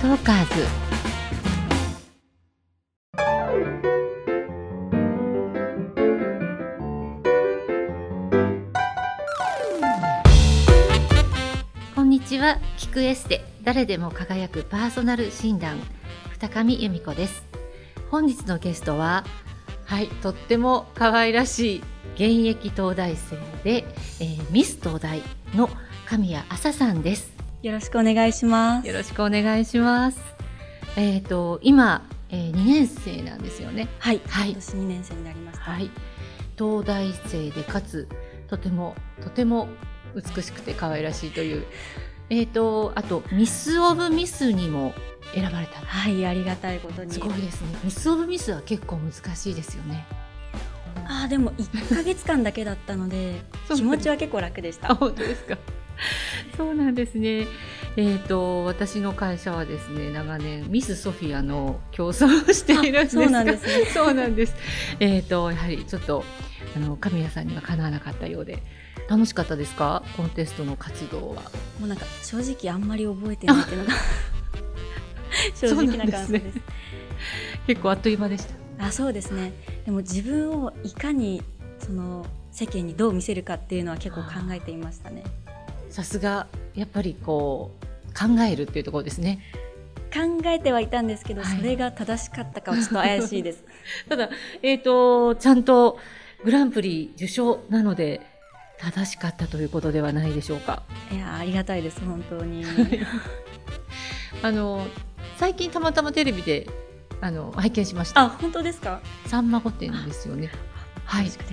トーカーズ。こんにちは。聞くエステ。誰でも輝くパーソナル診断。二上由美子です。本日のゲストははいとっても可愛らしい現役東大生で、えーミス東大の神谷麻さんです。よろしくお願いします。よろしくお願いします。えっ、と今、えー、2年生なんですよね。はい、はい今年2年生になりました。はい。東大生でかつとてもとても美しくて可愛らしいという。えっ、とあとミスオブミスにも選ばれた。はい、ありがたいことに。すごいですね。ミスオブミスは結構難しいですよね。あーでも1ヶ月間だけだったので 気持ちは結構楽でしあた。本当ですか。そうなんですね。えっ、と私の会社はですね長年ミスソフィアの競争をしているんですがそうなんですね。そうなんです。えっ、とやはりちょっとあの神谷さんにはかなわなかったようで楽しかったですか？コンテストの活動は。もうなんか正直あんまり覚えてないっていうのが 正直な感想ですね結構あっという間でした。あ、そうですね。でも自分をいかにその世間にどう見せるかっていうのは結構考えていましたね。さすがやっぱりこう考えるっていうところですね。考えてはいたんですけど、はいそれが正しかったかはちょっと怪しいです。ただえっ、とちゃんとグランプリ受賞なので正しかったということではないでしょうか。いやーありがたいです本当に。あの最近たまたまテレビであの拝見しました。あ本当ですか？さんま御殿ですよね。はい。ありがと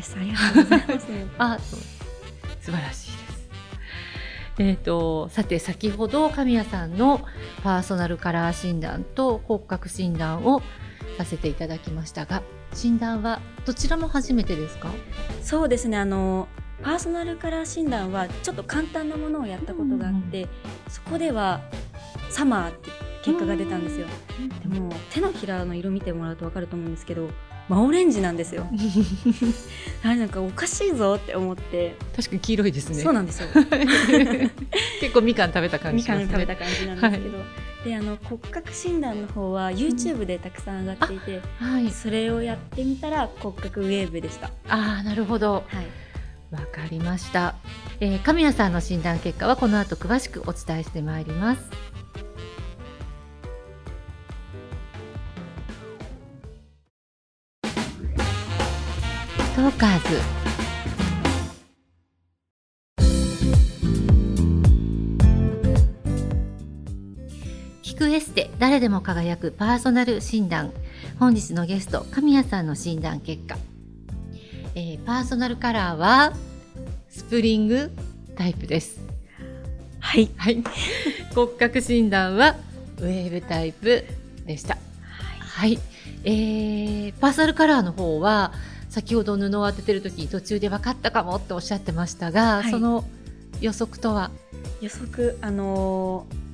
うございます。あ、そう素晴らしいです。えっ、とさて先ほど神谷さんのパーソナルカラー診断と骨格診断をさせていただきましたが、診断はどちらも初めてですか？そうですねあのパーソナルカラー診断はちょっと簡単なものをやったことがあって、そこではサマーって結果が出たんですよ。でも手のひらの色見てもらうと分かると思うんですけど真オレンジなんですよ。あれなんかおかしいぞって思って、確かに黄色いですね。そうなんですよ。結構みかん食べた感じね。かん食べた感じなんですけど、であの骨格診断の方は YouTube でたくさん上がっていて、はい。それをやってみたら骨格ウェーブでした。ああ、なるほど。はい。わかりました、えー神谷さんの診断結果はこの後詳しくお伝えしてまいりますトーカーズ聞くエステ誰でも輝くパーソナル診断本日のゲスト神谷さんの診断結果えーパーソナルカラーはスプリングタイプです。はい。はい。骨格診断はウェーブタイプでした。はい。えーパーソナルカラーの方は先ほど布を当ててる時に途中で分かったかもっておっしゃってましたが、はい。その予測とは？予測あのー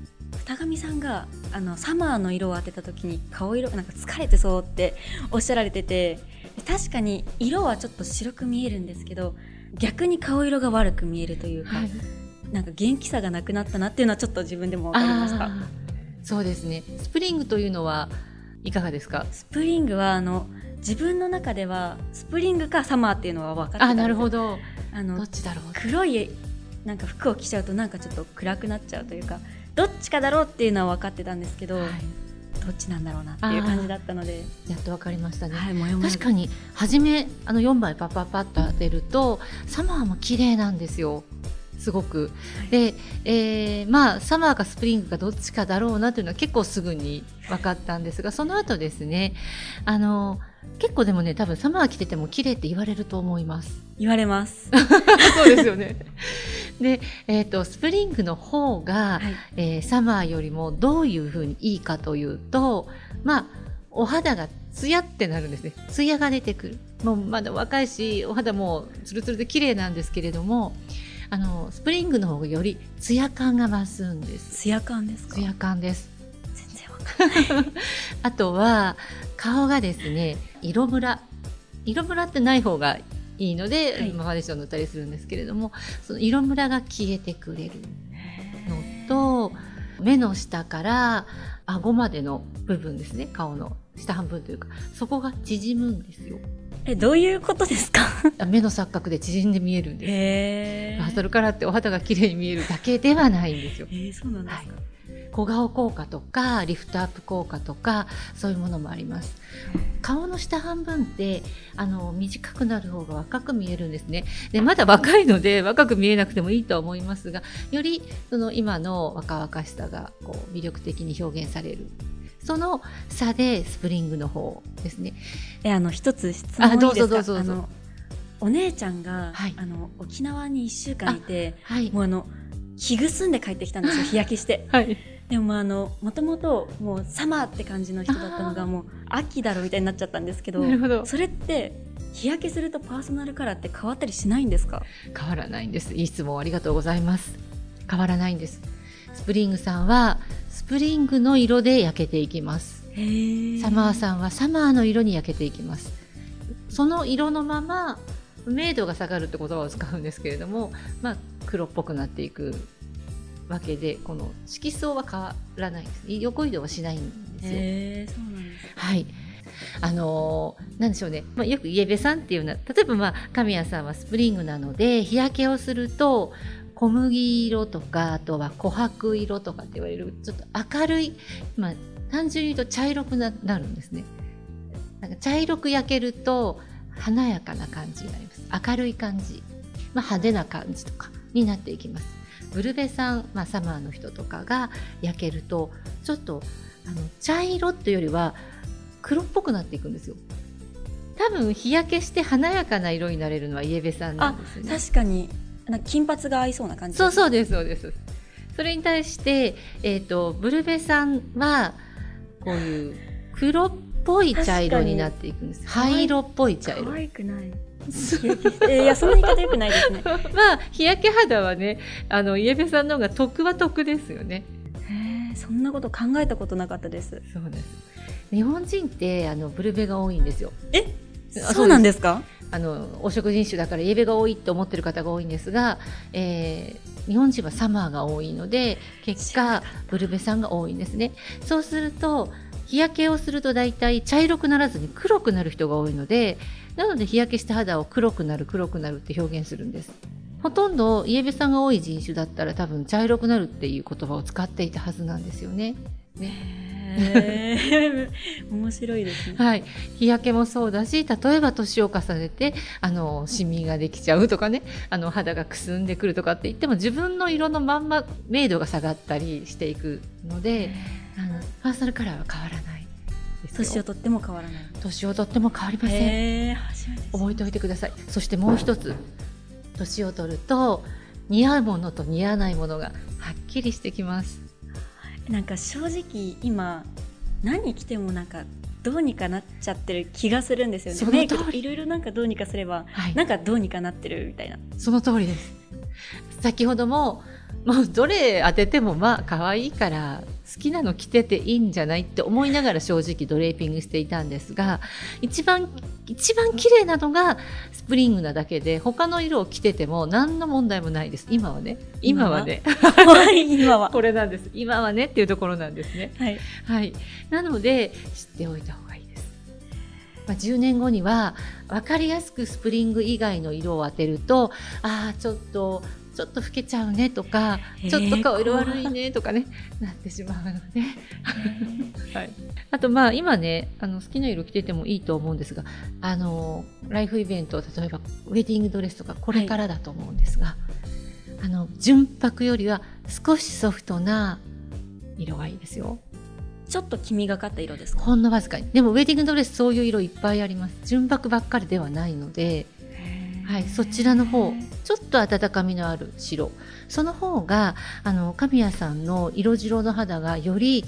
二上さんがあのサマーの色を当てた時に顔色なんか疲れてそうっておっしゃられてて確かに色はちょっと白く見えるんですけど逆に顔色が悪く見えるというか、なんか元気さがなくなったなっていうのはちょっと自分でも分かりました。そうですね。スプリングというのはいかがですか？スプリングはあの自分の中ではスプリングかサマーっていうのは分かってたあ、なるほど。ど。あのどっちだろう？黒いなんか服を着ちゃうとなんかちょっと暗くなっちゃうというかどっちかだろうっていうのは分かってたんですけど、はい。どっちなんだろうなっていう感じだったので、やっと分かりましたね。はい、もやもや確かに初めあの4枚パッパッパッと当てるとサマーも綺麗なんですよすごく。で、えーまあサマーかスプリングかどっちかだろうなというのは結構すぐに分かったんですがその後ですねあの結構でもね多分サマー着てても綺麗って言われると思います。言われます。そうですよね。で、えっ、とスプリングの方が、はい、えーサマーよりもどういうふうにいいかというと、まあ、お肌がツヤってなるんですね。ツヤが出てくる。もうまだ若いし、お肌もツルツルで綺麗なんですけれども、あの、スプリングの方がよりツヤ感が増すんです。ツヤ感ですか？ツヤ感です。全然わかんない。あとは、顔がですね、色ムラ。色ムラってない方がいいので、はいまあファンデーション塗ったりするんですけれども、その色ムラが消えてくれるのと、目の下から顎までの部分ですね顔の下半分というかそこが縮むんですよえどういうことですか？目の錯覚で縮んで見えるんです。へバーソルカラーってお肌が綺麗に見えるだけではないんですよ。えー、そうなんですか、はい。小顔効果とかリフトアップ効果とかそういうものもあります。顔の下半分ってあの短くなる方が若く見えるんですね。でまだ若いので若く見えなくてもいいとは思いますがよりその今の若々しさがこう魅力的に表現されるその差でスプリングの方ですね。えあの一つ質問どうぞどうぞあのお姉ちゃんが、はい。あの沖縄に1週間いてはい。もうあの日ぐすんで帰ってきたんですよ日焼けして。はい。でもまああのもともともうサマーって感じの人だったのがもう秋だろみたいになっちゃったんですけどなるほど。それって日焼けするとパーソナルカラーって変わったりしないんですか？変わらないんです。いい質問ありがとうございます。変わらないんですスプリングさんはスプリングの色で焼けていきます。へサマーさんはサマーの色に焼けていきます。その色のまま明度が下がるって言葉を使うんですけれども、まあ、黒っぽくなっていくわけでこの色相は変わらないです。横移動はしないんですよ。そうなんですはいあのーなんでしょうね、まあ、よくイエベさんっていうのは例えば、まあ、神谷さんはスプリングなので日焼けをすると小麦色とかあとは琥珀色とかって言われるちょっと明るい、まあ、単純に言うと茶色くななるんですね。なんか茶色く焼けると華やかな感じになります。明るい感じ、まあ、派手な感じとかになっていきます。ブルベさん、まあ、サマーの人とかが焼けるとちょっとあの茶色っていうよりは黒っぽくなっていくんですよ。多分日焼けして華やかな色になれるのはイエベさんなんですよね。確かに。なんか金髪が合いそうな感じそうそううですそうです。それに対して、えー、とブルベさんはこういう黒っぽい茶色になっていくんです。灰色っぽい茶可色愛くない。日焼けしていやその言い方よくないですね。まあ日焼け肌はねあのイエベさんの方が得は得ですよねそんなこと考えたことなかったです。そうです。日本人ってあのブルベが多いんですよ。え？あそうなんですか？あの黄色人種だからイエベが多いと思ってる方が多いんですが、えー日本人はサマーが多いので結果ブルベさんが多いんですね。そうすると日焼けをすると大体茶色くならずに黒くなる人が多いのでなので日焼けした肌を黒くなる黒くなるって表現するんですほとんどイエベさんが多い人種だったら多分茶色くなるっていう言葉を使っていたはずなんですよね。へえ 面白いです。ねはい、日焼けもそうだし例えば年を重ねてあのシミができちゃうとかねあの肌がくすんでくるとかって言っても自分の色のまんま明度が下がったりしていくのであのパーソナルカラーは変わらない年をとっても変わらない。年をとっても変わりません。覚えておいてください。そしてもう一つ年を取ると似合うものと似合わないものがはっきりしてきます。なんか正直今何着てもなんかどうにかなっちゃってる気がするんですよね。メイクでいろいろなんかどうにかすればはい。なんかどうにかなってるみたいな。その通りです。先ほども、もうどれ当ててもまあ可愛いから好きなの着てていいんじゃないって思いながら正直ドレーピングしていたんですが、一番、一番綺麗なのがスプリングなだけで、他の色を着てても何の問題もないです。今はね。今はね。はい今は これなんです。今はねっていうところなんですね。はいはい。なので、知っておいた方がいいです。まあ、10年後には分かりやすくスプリング以外の色を当てるとああちょっとちょっと老けちゃうねとかへーちょっと顔色悪いねとかねなってしまうので、はい、あとまあ今ねあの好きな色着ててもいいと思うんですがあのライフイベント例えばウェディングドレスとかこれからだと思うんですが、あの純白よりは少しソフトな色がいいですよ。ちょっと黄みがかった色ですか？ほんのわずかに。でもウェディングドレスそういう色いっぱいあります。純白ばっかりではないので、はい、そちらの方ちょっと温かみのある白。その方があの神谷さんの色白の肌がより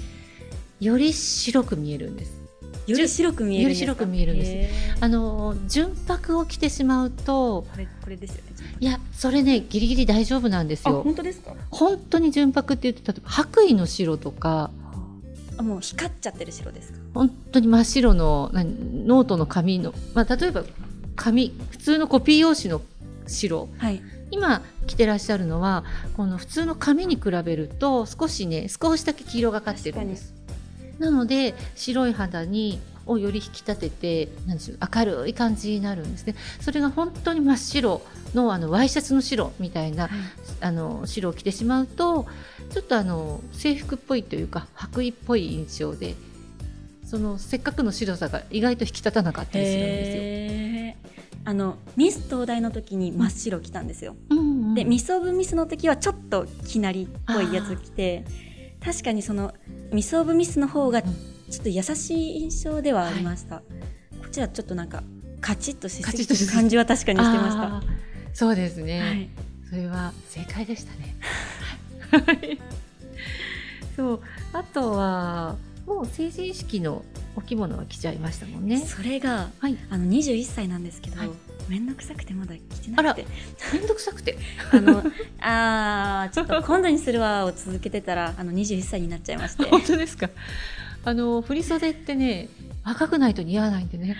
より白く見えるんです。より白く見えるより白く見えるんです。あの純白を着てしまうとこれこれですよねいやそれねギリギリ大丈夫なんですあよ本当ですか？本当に純白って言って例えば白衣の白とかあもう光っちゃってる白ですか？本当に真っ白の何ノートの紙の、まあ、例えば紙普通のコピー用紙の白。はい。今着てらっしゃるのはこの普通の髪に比べると少しね少しだけ黄色がかってるんです。なので白い肌にをより引き立ててなんでしょう明るい感じになるんですね。それが本当に真っ白のあのワイシャツの白みたいな、はい、あの白を着てしまうとちょっとあの制服っぽいというか白衣っぽい印象でそのせっかくの白さが意外と引き立たなかったりするんですよ。あのミス東大の時に真っ白着たんですよ。うんうん、でミスオブミスの時はちょっときなりっぽいやつ着て確かにそのミスオブミスの方がちょっと優しい印象ではありました、はい、こちらちょっとなんかカチッとしすぎる感じは確かにしてました。そうですね、はい、それは正解でしたね。そう。あとはもう成人式のお着物は着ちゃいましたもんね。それが、はい、あの21歳なんですけど、はい、めんどくさくてまだ着てなくて。めんどくさくて。あのあちょっと今度にするわを続けてたらあの21歳になっちゃいまして。本当ですか。あの振袖ってね赤くないと似合わないんでね。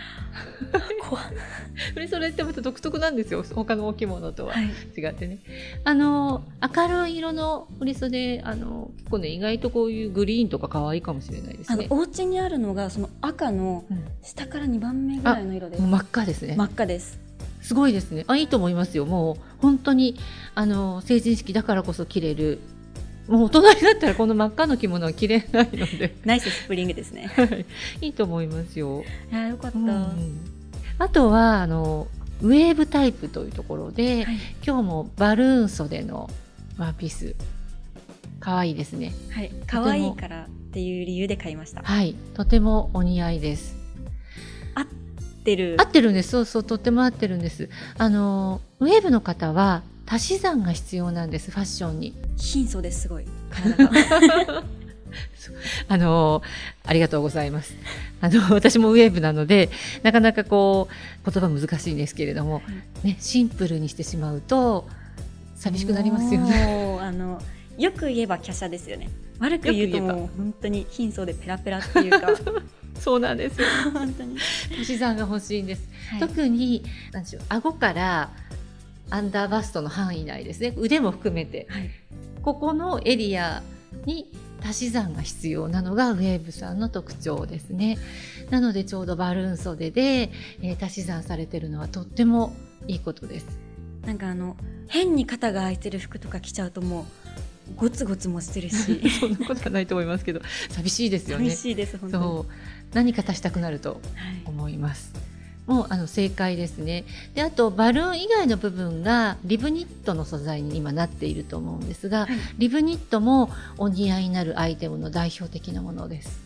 振り袖ってまた独特なんですよ。他のお着物とは。違ってね、はい、あの明るい色の振り袖あの結構ね意外とこういうグリーンとか可愛いかもしれないですね。お家にあるのがその赤の下から2番目ぐらいの色で。す、うん、真っ赤ですね。真っ赤です。すごいですね。あいいと思いますよ。もう本当にあの成人式だからこそ着れるもう大人になったらこの真っ赤の着物は着れないので。ナイススプリングですね。い。いと思いますよ。あよかった、うん、あとはあのウェーブタイプというところで、はい、今日もバルーン袖のワンピース。可愛いですね。はい。可愛いからっていう理由で買いました。はい。とてもお似合いです。合ってる。合ってるんです。そうそう。とても合ってるんです。あのウェーブの方は足し算が必要なんですファッションに貧相ですごい あのありがとうございます。あの私もウェーブなのでなかなかこう言葉難しいんですけれども、ねシンプルにしてしまうと寂しくなりますよね。あのよく言えば華奢ですよね。悪く言うともう本当に貧相でペラペラっていうか。そうなんですよ。本当に足し算が欲しいんです。はい、特になんでしょう顎からアンダーバストの範囲内ですね。腕も含めて、はい、ここのエリアに足し算が必要なのがウェーブさんの特徴ですね。なのでちょうどバルーン袖で、えー、足し算されてるのはとってもいいことです。なんかあの変に肩が空いてる服とか着ちゃうともうゴツゴツもしてるし。そんなことはないと思いますけど。寂しいですよね。寂しいです本当に。そう。何か足したくなると思います、はいもあの正解ですね。であとバルーン以外の部分がリブニットの素材に今なっていると思うんですが、はい、リブニットもお似合いになるアイテムの代表的なものです。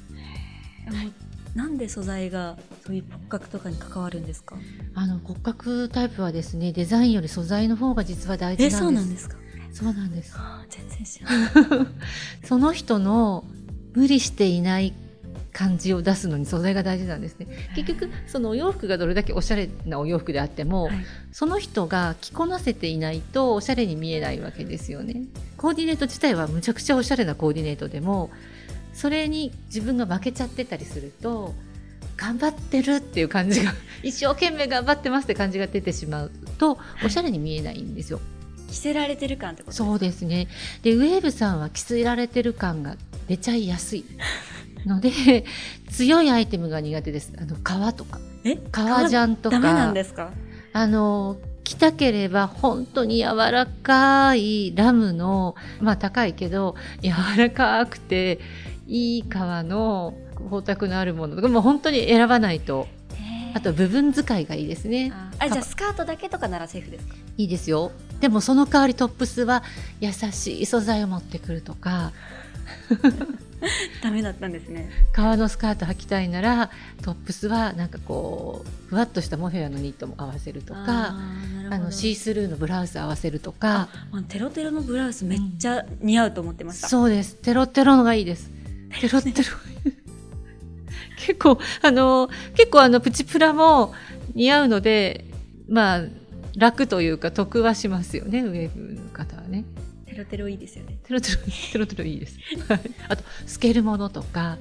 なんで素材がそういう骨格とかに関わるんですか？あの骨格タイプはですねデザインより素材の方が実は大事なんです。そうなんですか？そうなんです。全然知らない その人の無理していない感じを出すのに素材が大事なんですね。結局そのお洋服がどれだけおしゃれなお洋服であっても、はい、その人が着こなせていないとおしゃれに見えないわけですよね。コーディネート自体はむちゃくちゃおしゃれなコーディネートでもそれに自分が負けちゃってたりすると頑張ってるっていう感じが 一生懸命頑張ってますって感じが出てしまうとおしゃれに見えないんですよ。着せられてる感ってことそうですね。でウェーブさんは着せられてる感が出ちゃいやすいので 強いアイテムが苦手です。あの革とか。革ジャンとか。なんですか？あの着たければ本当に柔らかいラムのまあ高いけど柔らかくていい革の光沢のあるものとかもう本当に選ばないと。あと部分使いがいいですね。あじゃあスカートだけとかならセーフですか？いいですよ。でもその代わりトップスは優しい素材を持ってくるとか ダメだったんですね。革のスカート履きたいならトップスはなんかこうふわっとしたモヘアのニットも合わせるとかあのシースルーのブラウス合わせるとかテロテロのブラウスめっちゃ似合うと思ってました、うん、そうです。テロテロのがいいです。テロテロ。結構あの結構あのプチプラも似合うのでまあ楽というか得はしますよねウェーブの方はね。テロテロいいですよねテロテロテロテロいいです。はいあと透けるものとか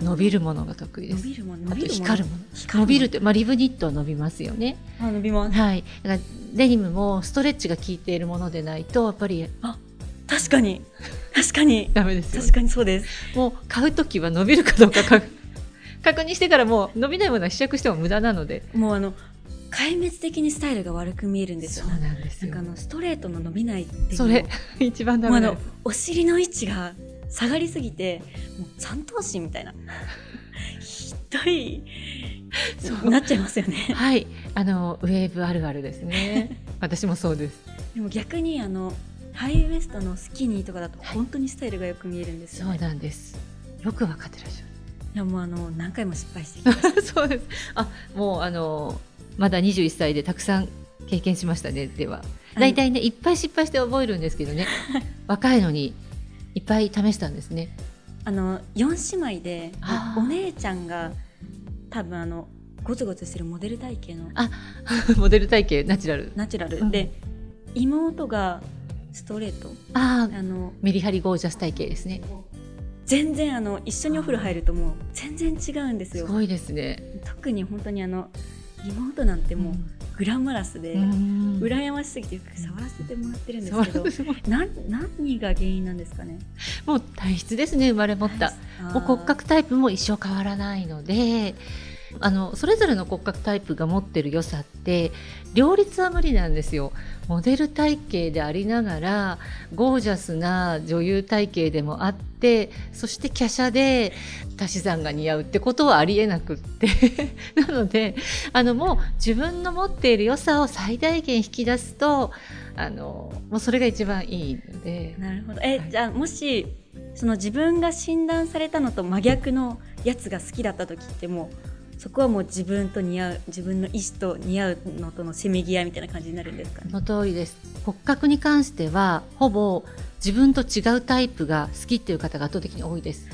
伸びるものが得意です。伸びるものあと伸びるもの光るもの。光伸びるってまあリブニットは伸びますよね。あ伸びますはい。だからデニムもストレッチが効いているものでないとやっぱり確かに確かに ダメですよね確。かにそうですもう買うときは伸びるかどうか確確認してからもう伸びないものは試着しても無駄なので。もうあの壊滅的にスタイルが悪く見えるんですよそうなんですよなんかあ。のストレートの伸びないっていうそれ 一番ダメなんです。お尻の位置が下がりすぎてもう三頭身みたいなひどいそうなっちゃいますよねはい、あのウェーブあるあるですね。私もそうです。でも逆にあのハイウエストのスキニーとかだと本当にスタイルがよく見えるんですよ、そうね、なんです。よくわかってらっしゃいやもうあの何回も失敗して。そうです。あ、もうあのまだ21歳でたくさん経験しましたね。では、大体ねいっぱい失敗して覚えるんですけどね。若いのにいっぱい試したんですね。あの4姉妹でお姉ちゃんが多分あのゴツゴツしてるモデル体型のあ、モデル体型ナチュラル。ナチュラル、うんで妹がストレートああのメリハリゴージャス体型ですね。全然あの一緒にお風呂入るともう全然違うんですよすごいですね。特に本当にあの妹なんてもうグラマラスで、うん。羨ましすぎて触らせてもらってるんですけど何が原因なんですかね？もう体質ですね生まれ持った。もう骨格タイプも一生変わらないのであのそれぞれの骨格タイプが持ってる良さって両立は無理なんですよ。モデル体型でありながらゴージャスな女優体型でもあってそして華奢で足し算が似合うってことはありえなくって。なのであのもう自分の持っている良さを最大限引き出すとあのもうそれが一番いいので。なるほど。え、はい。じゃあもしその自分が診断されたのと真逆のやつが好きだった時ってもうそこはもう自分と似合う自分の意思と似合うのとのせめぎ合いみたいな感じになるんですかね。の通りです。骨格に関してはほぼ自分と違うタイプが好きっていう方が圧倒的に多いです。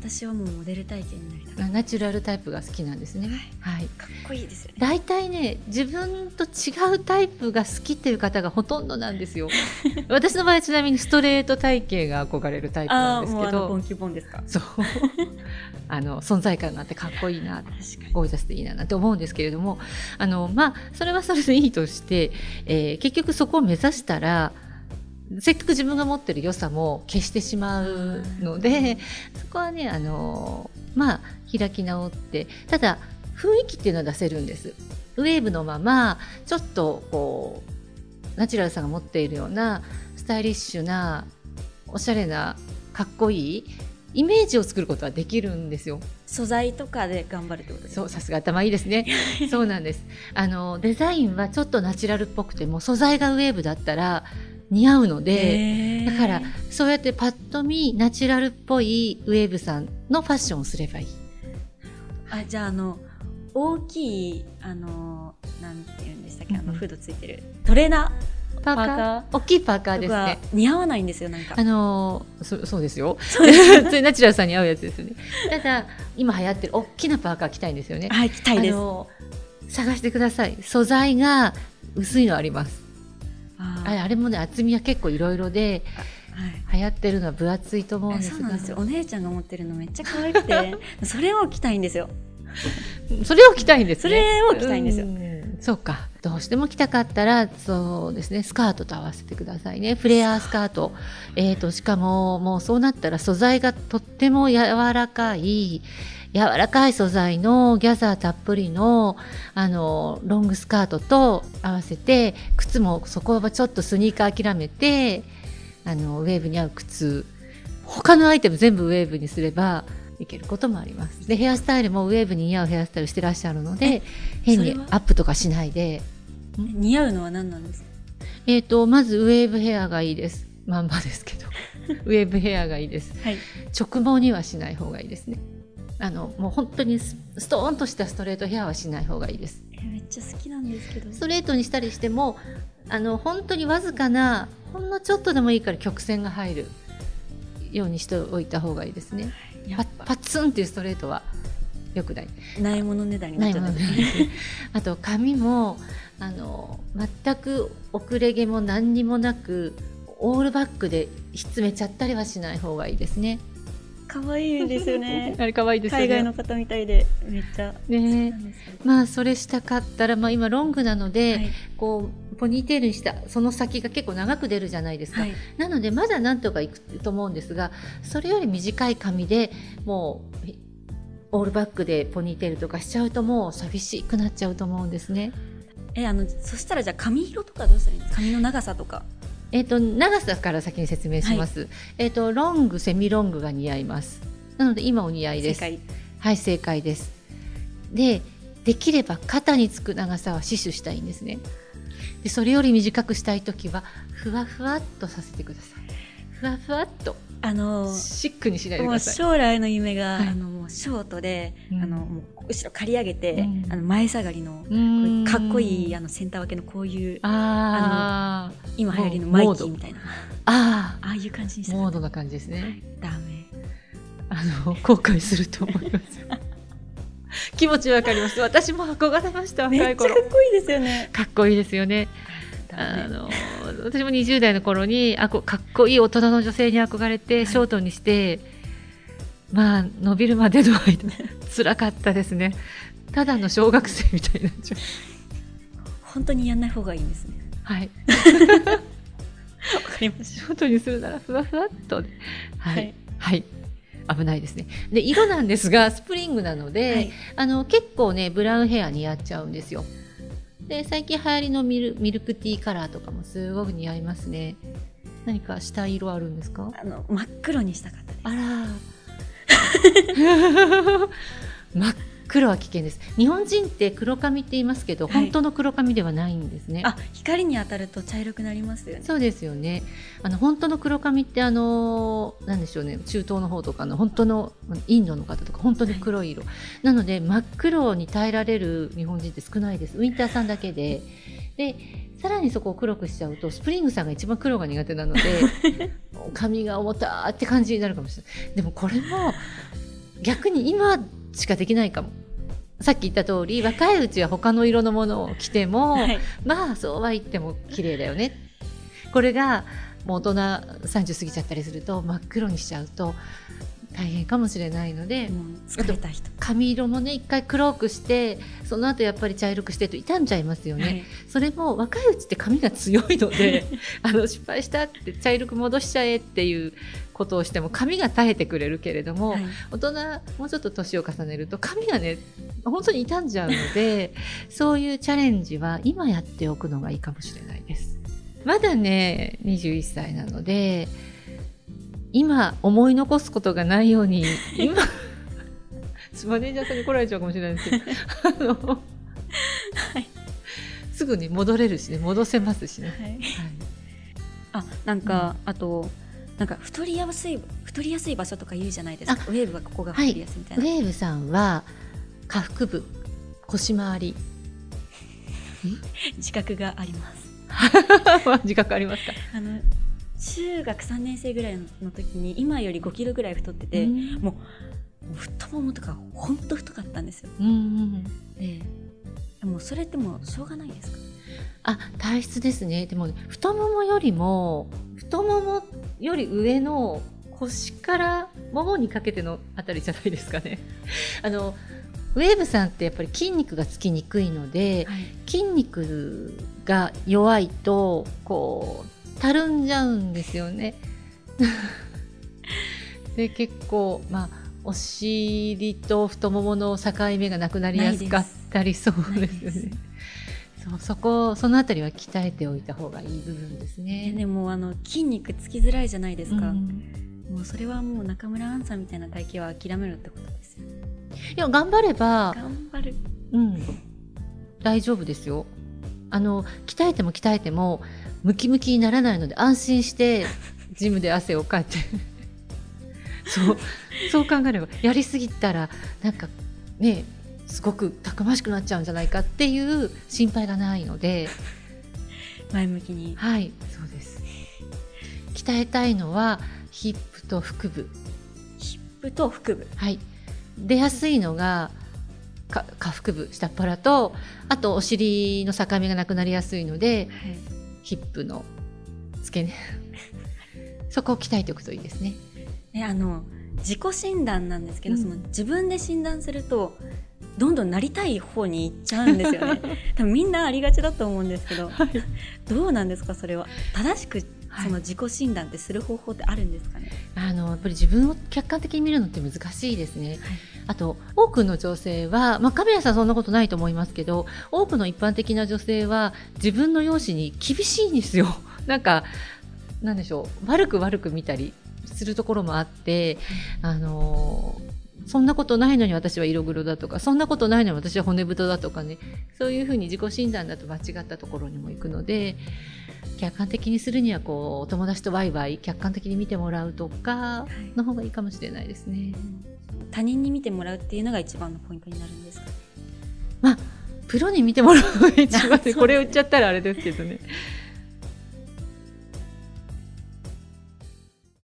私はもうモデル体型になりたいナチュラルタイプが好きなんですね。はい。かっこいいですよね。大体ね自分と違うタイプが好きっていう方がほとんどなんですよ。私の場合はちなみにストレート体型が憧れるタイプなんですけど。もうあのボンキュボンですか？そう。あの存在感があってかっこいいなゴージャスでいいななんて思うんですけれども。あの、まあ、それはそれでいいとして、えー結局そこを目指したらせっかく自分が持ってる良さも消してしまうのでそこはねあのまあ開き直ってただ雰囲気っていうのは出せるんですウェーブのままちょっとこうナチュラルさんが持っているようなスタイリッシュなおしゃれなかっこいいイメージを作ることはできるんですよ。素材とかで頑張るってことですそう、さすが頭いいですね。そうなんです。あのデザインはちょっとナチュラルっぽくても素材がウェーブだったら似合うので、だからそうやってパッと見ナチュラルっぽいウェーブさんのファッションをすればいい。あじゃああの大きいあのなんて言うんでしたっけあのフードついてるトレーナパーカー？パーカ大きいパーカーですね。似合わないんですよなんかあのそそうですよ。そうです ナチュラルさんに合うやつですよね。ただ今流行ってる大きなパーカー着たいんですよね。はい着たいですあの探してください。素材が薄いのあります。ああれもね厚みは結構いろいろではい。流行ってるのは分厚いと思うんですが。そうなんですよ。お姉ちゃんが持ってるのめっちゃ可愛くて それを着たいんですよ。それを着たいんですね。それを着たいんですよ。うん。そうか。どうしても着たかったらそうですね。スカートと合わせてくださいね。フレアスカート。えー、としかももうそうなったら素材がとっても柔らかい柔らかい素材のギャザーたっぷりのあのロングスカートと合わせて靴もそこはちょっとスニーカー諦めてあのウェーブに合う靴。他のアイテム全部ウェーブにすればいけることもあります。でヘアスタイルもウェーブに似合うヘアスタイルしてらっしゃるので変にアップとかしないで。似合うのは何なんですか？えー、とまずウェーブヘアがいいです。まんまですけど。ウェーブヘアがいいです。はい。直毛にはしない方がいいですねあのもう本当にスストーンとしたストレートヘアはしない方がいいです。えめっちゃ好きなんですけど。ストレートにしたりしてもあの本当にわずかなほんのちょっとでもいいから曲線が入るようにしておいた方がいいですね。パパツンっていうストレートはよくない。ないものねだりになっちゃってですねあと髪もあの全く遅れ毛も何にもなくオールバックでひっつめちゃったりはしない方がいいですね。可愛いですよね。あれ可愛いですよね。海外の方みたいでめっちゃ。ね。まあそれしたかったら、まあ、今ロングなので、はい。こうポニーテールにしたその先が結構長く出るじゃないですか、はい。なのでまだなんとかいくと思うんですがそれより短い髪でもうえオールバックでポニーテールとかしちゃうともう寂しくなっちゃうと思うんですね。えあのそしたらじゃあ髪色とかどうしたらいいんですか？髪の長さとかえっ、と長さから先に説明します。えっ、とロングセミロングが似合います。なので今お似合いです。はい正解です。でできれば肩につく長さは死守したいんですね。でそれより短くしたいときはふわふわっとさせてください。ふわふわっとあのシックにしないでくもうださい。将来の夢が、はいあのもうショートで、うんあのもう後ろ刈り上げて、うんあの前下がりのかっこいいあのセンター分けのこういうあー今流行りのマイキーみたいなあああいう感じにしーたモードな感じですね。ダメあの後悔すると思います。気持ちわかります。私も憧れましためっちゃか若い頃っ。こいいですよねかっこいいですよね。あの私も20代の頃にあこかっこいい大人の女性に憧れてショートにして、まあ伸びるまでの間 辛かったですね。ただの小学生みたいになっちゃう。本当にやんない方がいいんですね。はい。わかりましショートにするならふわふわっとね。ははいい、はい。危ないですね。で色なんですがスプリングなので、はい。あの結構ねブラウンヘア似合っちゃうんですよで最近流行りのミルミルクティーカラーとかもすごく似合いますね。何かしたい色あるんですか？あの真っ黒にしたかったです。あら 真っ黒は危険です。日本人って黒髪って言いますけど、はい。本当の黒髪ではないんですね。あ光に当たると茶色くなりますよね。そうですよね。あの本当の黒髪ってあのなんでしょうね。中東の方とかの本当のインドの方とか本当に黒い。色、なので真っ黒に耐えられる日本人って少ないです。ウィンターさんだけで。でさらにそこを黒くしちゃうとスプリングさんが一番黒が苦手なので 髪が重たって感じになるかもしれない。でもこれも逆に今しかできないかもさっき言った通り若いうちは他の色のものを着ても、はい。まあそうは言っても綺麗だよね。これがもう大人30過ぎちゃったりすると真っ黒にしちゃうと大変かもしれないので、もう疲れた人。髪色もね一回黒くしてその後やっぱり茶色くしてると傷んじゃいますよね、はい。それも若いうちって髪が強いので あの失敗したって茶色く戻しちゃえっていうことをしても髪が耐えてくれるけれども、はい。大人もうちょっと年を重ねると髪がね本当に傷んじゃうので そういうチャレンジは今やっておくのがいいかもしれないです。まだね21歳なので今思い残すことがないように 今マネージャーさんに来られちゃうかもしれないですけど あの、はい。すぐに戻れるしね戻せますしね、はい。はい。あなんか、あとなんか太りやすい太りやすい場所とか言うじゃないですか。ウェーブはここが太りやすいみたいな、ウェーブさんは下腹部腰回り自覚があります。自覚ありますか？あの中学3年生ぐらいの時に今より5キロぐらい太ってて、うん。もう太ももとかほんと太かったんですよ。うんうん。でもうそれってもうしょうがないですか？あ体質ですね。でもね太ももよりも太ももより上の腰からももにかけてのあたりじゃないですかね あのウェーブさんってやっぱり筋肉がつきにくいのではい筋肉が弱いとこうたるんじゃうんですよね。で結構まあお尻と太ももの境目がなくなりやすかったりそうですよね。そうそこそのあたりは鍛えておいた方がいい部分ですえね。でもあの筋肉つきづらいじゃないですか、うん。もうそれはもう中村アンさんみたいな体型は諦めるってことですよいや頑張れば、頑張る。うん、大丈夫ですよ。あの鍛えても鍛えてもムキムキにならないので安心して ジムで汗をかいて。そうそう考えればやりすぎたらなんかねすごくたくましくなっちゃうんじゃないかっていう心配がないので。前向きに。はいそうです。鍛えたいのはヒップと腹部。ヒップと腹部。はい、出やすいのがか下腹部下っ腹とあとお尻の境目がなくなりやすいのではい。ヒップの付け根。そこを鍛えておくといいですね。えあの自己診断なんですけど、うん。その自分で診断するとどんどんなりたい方に行っちゃうんですよね。多分みんなありがちだと思うんですけど、どうなんですかそれは？正しくはい。その自己診断ってする方法ってあるんですかね、あのやっぱり自分を客観的に見るのって難しいですね。あと多くの女性は、まあ、カメラさんそんなことないと思いますけど多くの一般的な女性は自分の容姿に厳しいんですよ。なんかなんでしょう。悪く悪く見たりするところもあって、あのそんなことないのに私は色黒だとかそんなことないのに私は骨太だとかねそういうふうに自己診断だと間違ったところにも行くので客観的にするにはこうお友達とワイワイ客観的に見てもらうとかの方がいいかもしれないですね。他人に見てもらうっていうのが一番のポイントになるんですか？まあプロに見てもらうのが一番で これを言っちゃったらあれですけどね。